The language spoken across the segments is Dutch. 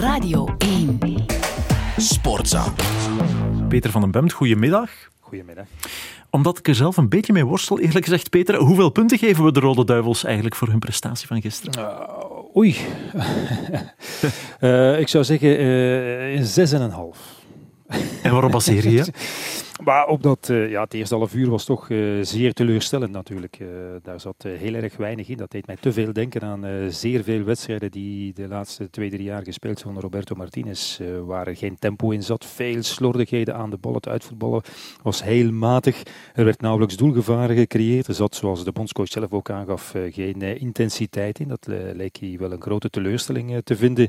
Radio 1. Sportza. Peter van den Bemt, goedemiddag. Goedemiddag. Omdat ik er zelf een beetje mee worstel, eerlijk gezegd, Peter, hoeveel punten geven we de Rode Duivels eigenlijk voor hun prestatie van gisteren? Uh, oei. uh, ik zou zeggen uh, een zes en een half. En waarop baseer je je? Maar op dat, uh, ja, het eerste half uur was toch uh, zeer teleurstellend natuurlijk. Uh, daar zat heel erg weinig in. Dat deed mij te veel denken aan zeer veel wedstrijden die de laatste twee, drie jaar gespeeld van Roberto Martinez. waar er geen tempo in zat. Veel slordigheden aan de bal. Het uitvoetballen was heel matig. Er werd nauwelijks doelgevaren gecreëerd. Er zat, zoals de bondscoach zelf ook aangaf, geen intensiteit in. Dat leek hij wel een grote teleurstelling te vinden.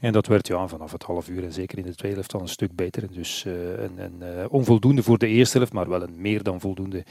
En dat werd ja, vanaf het half uur en zeker in de tweede helft al een stuk beter. Dus een, een onvoldoende voor de eerste helft, maar wel een meer dan voldoende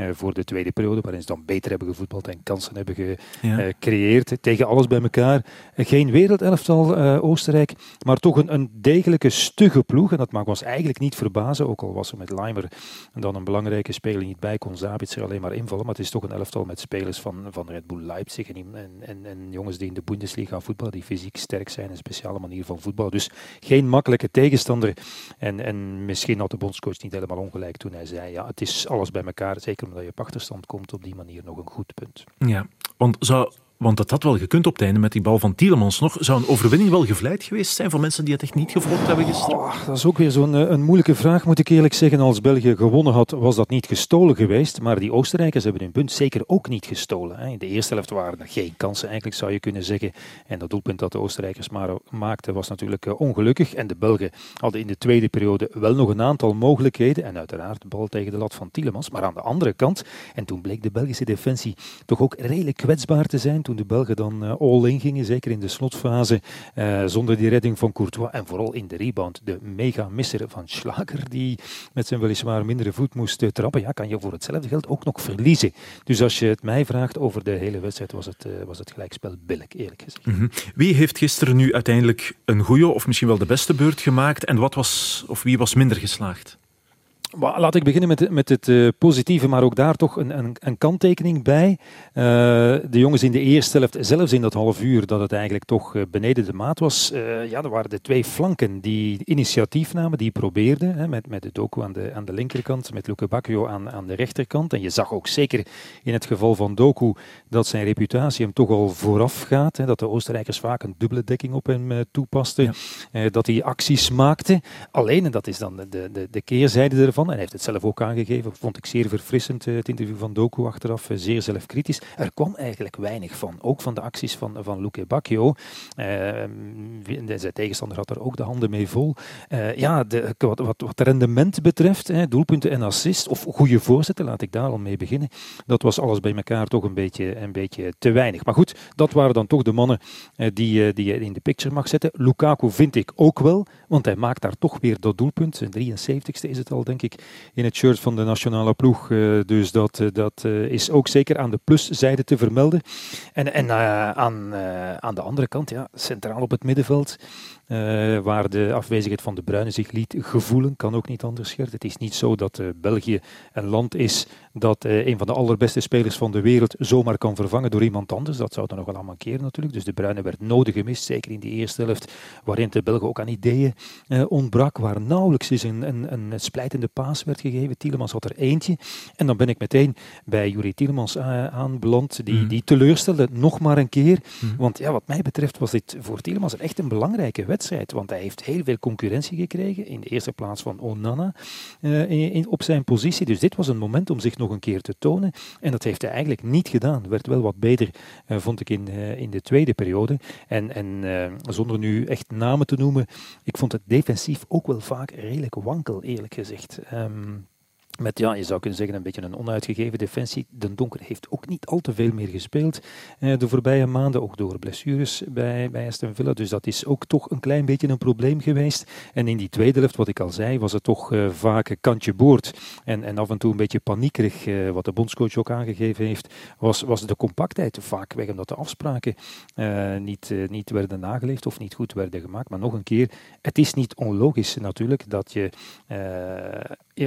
uh, voor de tweede periode, waarin ze dan beter hebben gevoetbald en kansen hebben gecreëerd. Ja. Uh, tegen alles bij elkaar. Uh, geen wereldelftal Oostenrijk, maar toch een, een, degelijke stugge ploeg. En dat mag ons eigenlijk niet verbazen, ook al was er met Leimer dan een belangrijke speler niet bij, kon Zabitzer alleen maar invallen. Maar het is toch een elftal met spelers van, van Red Bull Leipzig en, en, en, jongens die in de Bundesliga voetballen, die fysiek sterk zijn, een speciale manier van voetbal. Dus geen makkelijke tegenstander. En, en misschien had de bondscoach niet helemaal ongelijk toen hij zei, ja, het is alles bij elkaar, zeker omdat je op achterstand komt, op die manier nog een goed punt. Ja, want zou want dat had wel gekund op het einde met die bal van Tielemans nog. Zou een overwinning wel gevleid geweest zijn voor mensen die het echt niet gevolgd hebben gisteren? Oh, dat is ook weer zo'n een moeilijke vraag, moet ik eerlijk zeggen. Als België gewonnen had, was dat niet gestolen geweest. Maar die Oostenrijkers hebben hun punt zeker ook niet gestolen. In de eerste helft waren er geen kansen, eigenlijk zou je kunnen zeggen. En dat doelpunt dat de Oostenrijkers maar maakten was natuurlijk ongelukkig. En de Belgen hadden in de tweede periode wel nog een aantal mogelijkheden. En uiteraard de bal tegen de lat van Tielemans. Maar aan de andere kant, en toen bleek de Belgische defensie toch ook redelijk kwetsbaar te zijn toen de Belgen dan uh, all-in gingen, zeker in de slotfase, uh, zonder die redding van Courtois en vooral in de rebound, de mega-misser van Schlager, die met zijn weliswaar mindere voet moest uh, trappen, ja, kan je voor hetzelfde geld ook nog verliezen. Dus als je het mij vraagt over de hele wedstrijd, was het, was het gelijkspel billig, eerlijk gezegd. -hmm. Wie heeft gisteren nu uiteindelijk een goede of misschien wel de beste beurt gemaakt en wat was, of wie was minder geslaagd? Laat ik beginnen met, met het uh, positieve, maar ook daar toch een, een, een kanttekening bij. Uh, de jongens in de eerste helft, zelfs in dat half uur dat het eigenlijk toch uh, beneden de maat was, ja, er waren de twee flanken die initiatief namen, die probeerden, hè, met, met de Doku aan de, aan de linkerkant, met Luke Bacchio aan, aan de rechterkant. En je zag ook zeker in het geval van Doku dat zijn reputatie hem toch al vooraf gaat, hè, dat de Oostenrijkers vaak een dubbele dekking op hem toepasten, ja. dat hij acties maakte. Alleen, en dat is dan de, de, de keerzijde ervan, en hij heeft het zelf ook aangegeven, vond ik zeer verfrissend, het interview van Doku achteraf, zeer zelfkritisch. Er kwam eigenlijk weinig van, ook van de acties van, van Luque Bacchio. Zijn tegenstander had er ook de handen mee vol. Uh, ja, de, wat, wat, rendement betreft, hè, doelpunten en assist, of goede voorzetten, laat ik daar al mee beginnen, dat was alles bij elkaar toch een beetje, een beetje te weinig. Maar goed, dat waren dan toch de mannen die, die je in de picture mag zetten. Lukaku vind ik ook wel, want hij maakt daar toch weer dat doelpunt. Zijn 73ste is het al, denk ik, in het shirt van de nationale ploeg. Uh, dus dat, uh, dat uh, is ook zeker aan de pluszijde te vermelden. En, en aan, aan de andere kant, ja, centraal op het middenveld, waar de afwezigheid van de Bruyne zich liet gevoelen, kan ook niet anders, Gert. Het is niet zo dat België een land is dat een van de allerbeste spelers van de wereld zomaar kan vervangen door iemand anders. Dat zou dan nog wel aan mankeren natuurlijk. Dus de Bruyne werd nodig gemist, zeker in die eerste helft, waarin de Belgen ook aan ideeën ontbrak, waar nauwelijks eens een, een, een splijtende paas werd gegeven. Tielemans had er eentje. En dan ben ik meteen bij Juri Tielemans aanbeland, die, mm. die teleurstelde nog maar een keer. Mm. Want ja, wat mij betreft was dit voor Tielemans echt een belangrijke wedstrijd. Want hij heeft heel veel concurrentie gekregen. In de eerste plaats van Onana uh, in, op zijn positie. Dus dit was een moment om zich nog een keer te tonen. En dat heeft hij eigenlijk niet gedaan. Werd wel wat beter, uh, vond ik, in, uh, in de tweede periode. En, en zonder nu echt namen te noemen, ik vond het defensief ook wel vaak redelijk wankel, eerlijk gezegd. Um, met, ja, je zou kunnen zeggen, een beetje een onuitgegeven defensie. De Donker heeft ook niet al te veel meer gespeeld eh, de voorbije maanden, ook door blessures bij, bij Aston Villa. Dus dat is ook toch een klein beetje een probleem geweest. En in die tweede helft, wat ik al zei, was het toch uh, vaak kantje boord. En, en af en toe een beetje paniekerig, uh, wat de bondscoach ook aangegeven heeft, was, was de compactheid vaak weg, omdat de afspraken uh, niet, niet werden nageleefd of niet goed werden gemaakt. Maar nog een keer, het is niet onlogisch natuurlijk dat je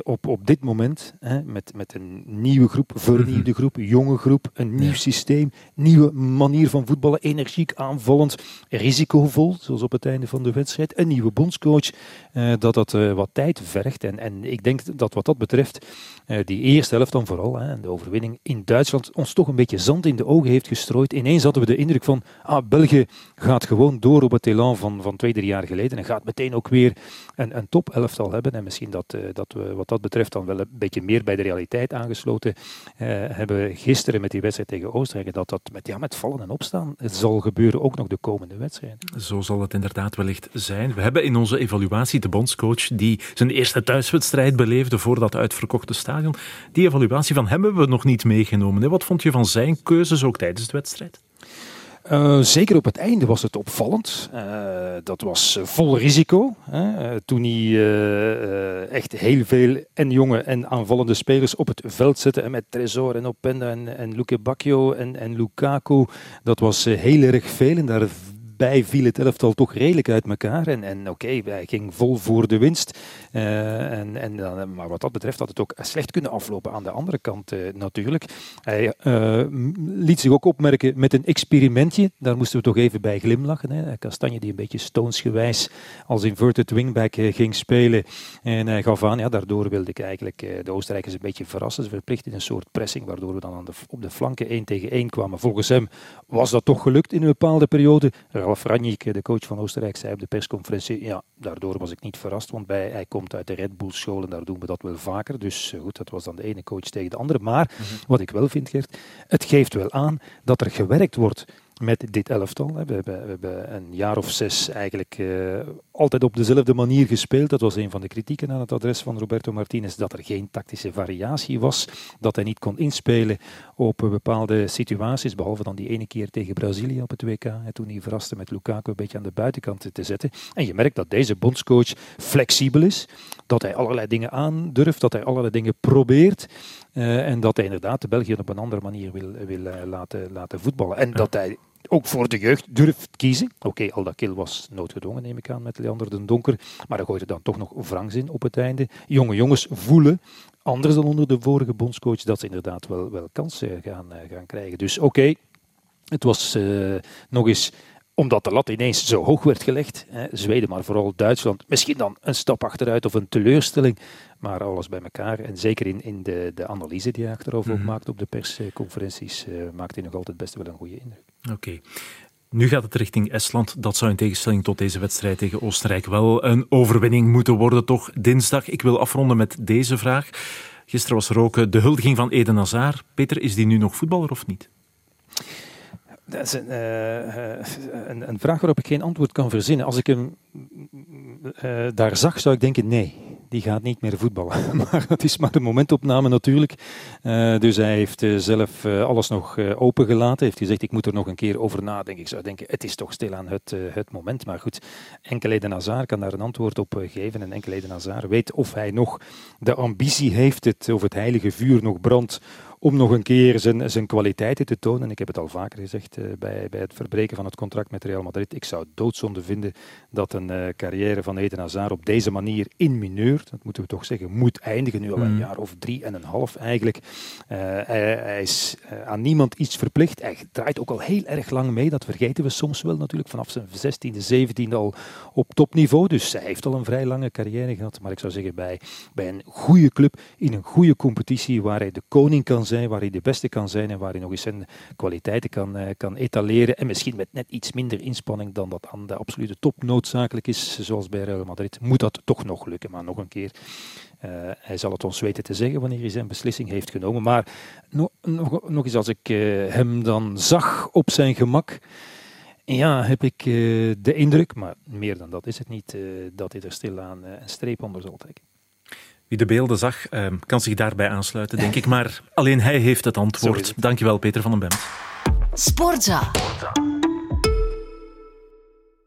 op, op dit moment moment. Hè, met, met een nieuwe groep, vernieuwde groep, jonge groep, een nieuw systeem, nieuwe manier van voetballen, energiek, aanvallend, risicovol, zoals op het einde van de wedstrijd. Een nieuwe bondscoach, uh, dat dat uh, wat tijd vergt. En, en ik denk dat wat dat betreft, uh, die eerste helft dan vooral, hè, de overwinning in Duitsland, ons toch een beetje zand in de ogen heeft gestrooid. Ineens hadden we de indruk van, ah, België gaat gewoon door op het elan van, van twee, drie jaar geleden en gaat meteen ook weer een, een top elftal hebben. En misschien dat, dat we wat dat betreft dan wel een beetje meer bij de realiteit aangesloten hebben gisteren met die wedstrijd tegen Oostenrijk. Dat dat met, ja, met vallen en opstaan zal gebeuren, ook nog de komende wedstrijd. Zo zal het inderdaad wellicht zijn. We hebben in onze evaluatie de bondscoach die zijn eerste thuiswedstrijd beleefde voor dat uitverkochte stadion. Die evaluatie van hem hebben we nog niet meegenomen. Wat vond je van zijn keuzes ook tijdens de wedstrijd? Uh, zeker op het einde was het opvallend. Uh, dat was vol risico. Hè. Toen hij echt heel veel en jonge en aanvallende spelers op het veld zette. En met Tresor en Openda en, en Luke Bacchio en, en Lukaku. Dat was heel erg veel. En daar bij viel het elftal toch redelijk uit elkaar. En, en oké, okay, hij ging vol voor de winst. Uh, en, en, maar wat dat betreft had het ook slecht kunnen aflopen aan de andere kant uh, natuurlijk. Hij uh, liet zich ook opmerken met een experimentje. Daar moesten we toch even bij glimlachen. Hè. Kastanje die een beetje stonesgewijs als inverted wingback ging spelen. En hij gaf aan, ja, daardoor wilde ik eigenlijk de Oostenrijkers een beetje verrassen. Ze verplichten een soort pressing, waardoor we dan aan de, op de flanken 1 tegen 1 kwamen. Volgens hem was dat toch gelukt in een bepaalde periode. Ralf Ranjik, de coach van Oostenrijk, zei op de persconferentie, ja, daardoor was ik niet verrast, want bij, hij komt uit de Red Bull school en daar doen we dat wel vaker. Dus eh, goed, dat was dan de ene coach tegen de andere. Maar mhm. wat ik wel vind, Gert, het geeft wel aan dat er gewerkt wordt met dit elftal. We hebben, we hebben een jaar of zes eigenlijk uh, altijd op dezelfde manier gespeeld. Dat was een van de kritieken aan het adres van Roberto Martinez, dat er geen tactische variatie was, dat hij niet kon inspelen op bepaalde situaties, behalve dan die ene keer tegen Brazilië op het WK, en toen hij verraste met Lukaku een beetje aan de buitenkant te zetten. En je merkt dat deze bondscoach flexibel is, dat hij allerlei dingen aandurft, dat hij allerlei dingen probeert, uh, en dat hij inderdaad de België op een andere manier wil, wil uh, laten, laten voetballen. En dat hij ook voor de jeugd durft kiezen. Oké, okay, Aldakil was noodgedwongen, neem ik aan, met Leander den Donker. Maar dan gooide dan toch nog Franks in op het einde. Jonge jongens voelen, anders dan onder de vorige bondscoach, dat ze inderdaad wel, wel kansen gaan, uh, gaan krijgen. Dus oké, het was uh, nog eens omdat de lat ineens zo hoog werd gelegd. Hè, Zweden, maar vooral Duitsland. Misschien dan een stap achteruit of een teleurstelling. Maar alles bij elkaar. En zeker in, in de, de analyse die hij achterover mm -hmm. maakt op de persconferenties, uh, maakt hij nog altijd best wel een goede indruk. Oké. Okay. Nu gaat het richting Estland. Dat zou in tegenstelling tot deze wedstrijd tegen Oostenrijk wel een overwinning moeten worden, toch? Dinsdag. Ik wil afronden met deze vraag. Gisteren was er ook de huldiging van Eden Hazard. Peter, is die nu nog voetballer of niet? Dat is een, uh, een, een, vraag waarop ik geen antwoord kan verzinnen. Als ik hem uh, daar zag, zou ik denken: nee, die gaat niet meer voetballen. maar dat is maar een momentopname natuurlijk. Dus hij heeft zelf alles nog opengelaten. Heeft gezegd: ik moet er nog een keer over nadenken. Ik zou denken: het is toch stilaan het, het moment. Maar goed, enkel Eden Hazard kan daar een antwoord op geven. En enkel Eden Hazard weet of hij nog de ambitie heeft, het, of het heilige vuur nog brandt om nog een keer zijn, zijn kwaliteiten te tonen. Ik heb het al vaker gezegd uh, bij, bij het verbreken van het contract met Real Madrid. Ik zou doodzonde vinden dat een uh, carrière van Eden Hazard op deze manier in mineur, dat moeten we toch zeggen, moet eindigen. Nu al een mm. jaar of drie en een half eigenlijk. Uh, hij, hij, is aan niemand iets verplicht. Hij draait ook al heel erg lang mee. Dat vergeten we soms wel natuurlijk. Vanaf zijn 16e, 17e al op topniveau. Dus hij heeft al een vrij lange carrière gehad. Maar ik zou zeggen, bij, bij een goede club, in een goede competitie, waar hij de koning kan zijn, waar hij de beste kan zijn en waar hij nog eens zijn kwaliteiten kan, uh, kan etaleren. En misschien met net iets minder inspanning dan dat aan de absolute top noodzakelijk is, zoals bij Real Madrid, moet dat toch nog lukken. Maar nog een keer, uh, hij zal het ons weten te zeggen wanneer hij zijn beslissing heeft genomen. Maar no, nog, nog eens, als ik uh, hem dan zag op zijn gemak. Ja, heb ik de indruk, maar meer dan dat is het niet, dat hij er stilaan een streep onder zal trekken. Wie de beelden zag, uh, kan zich daarbij aansluiten, denk ik. Maar alleen hij heeft het antwoord. Dankjewel, Peter van den. Sportza. Sportza.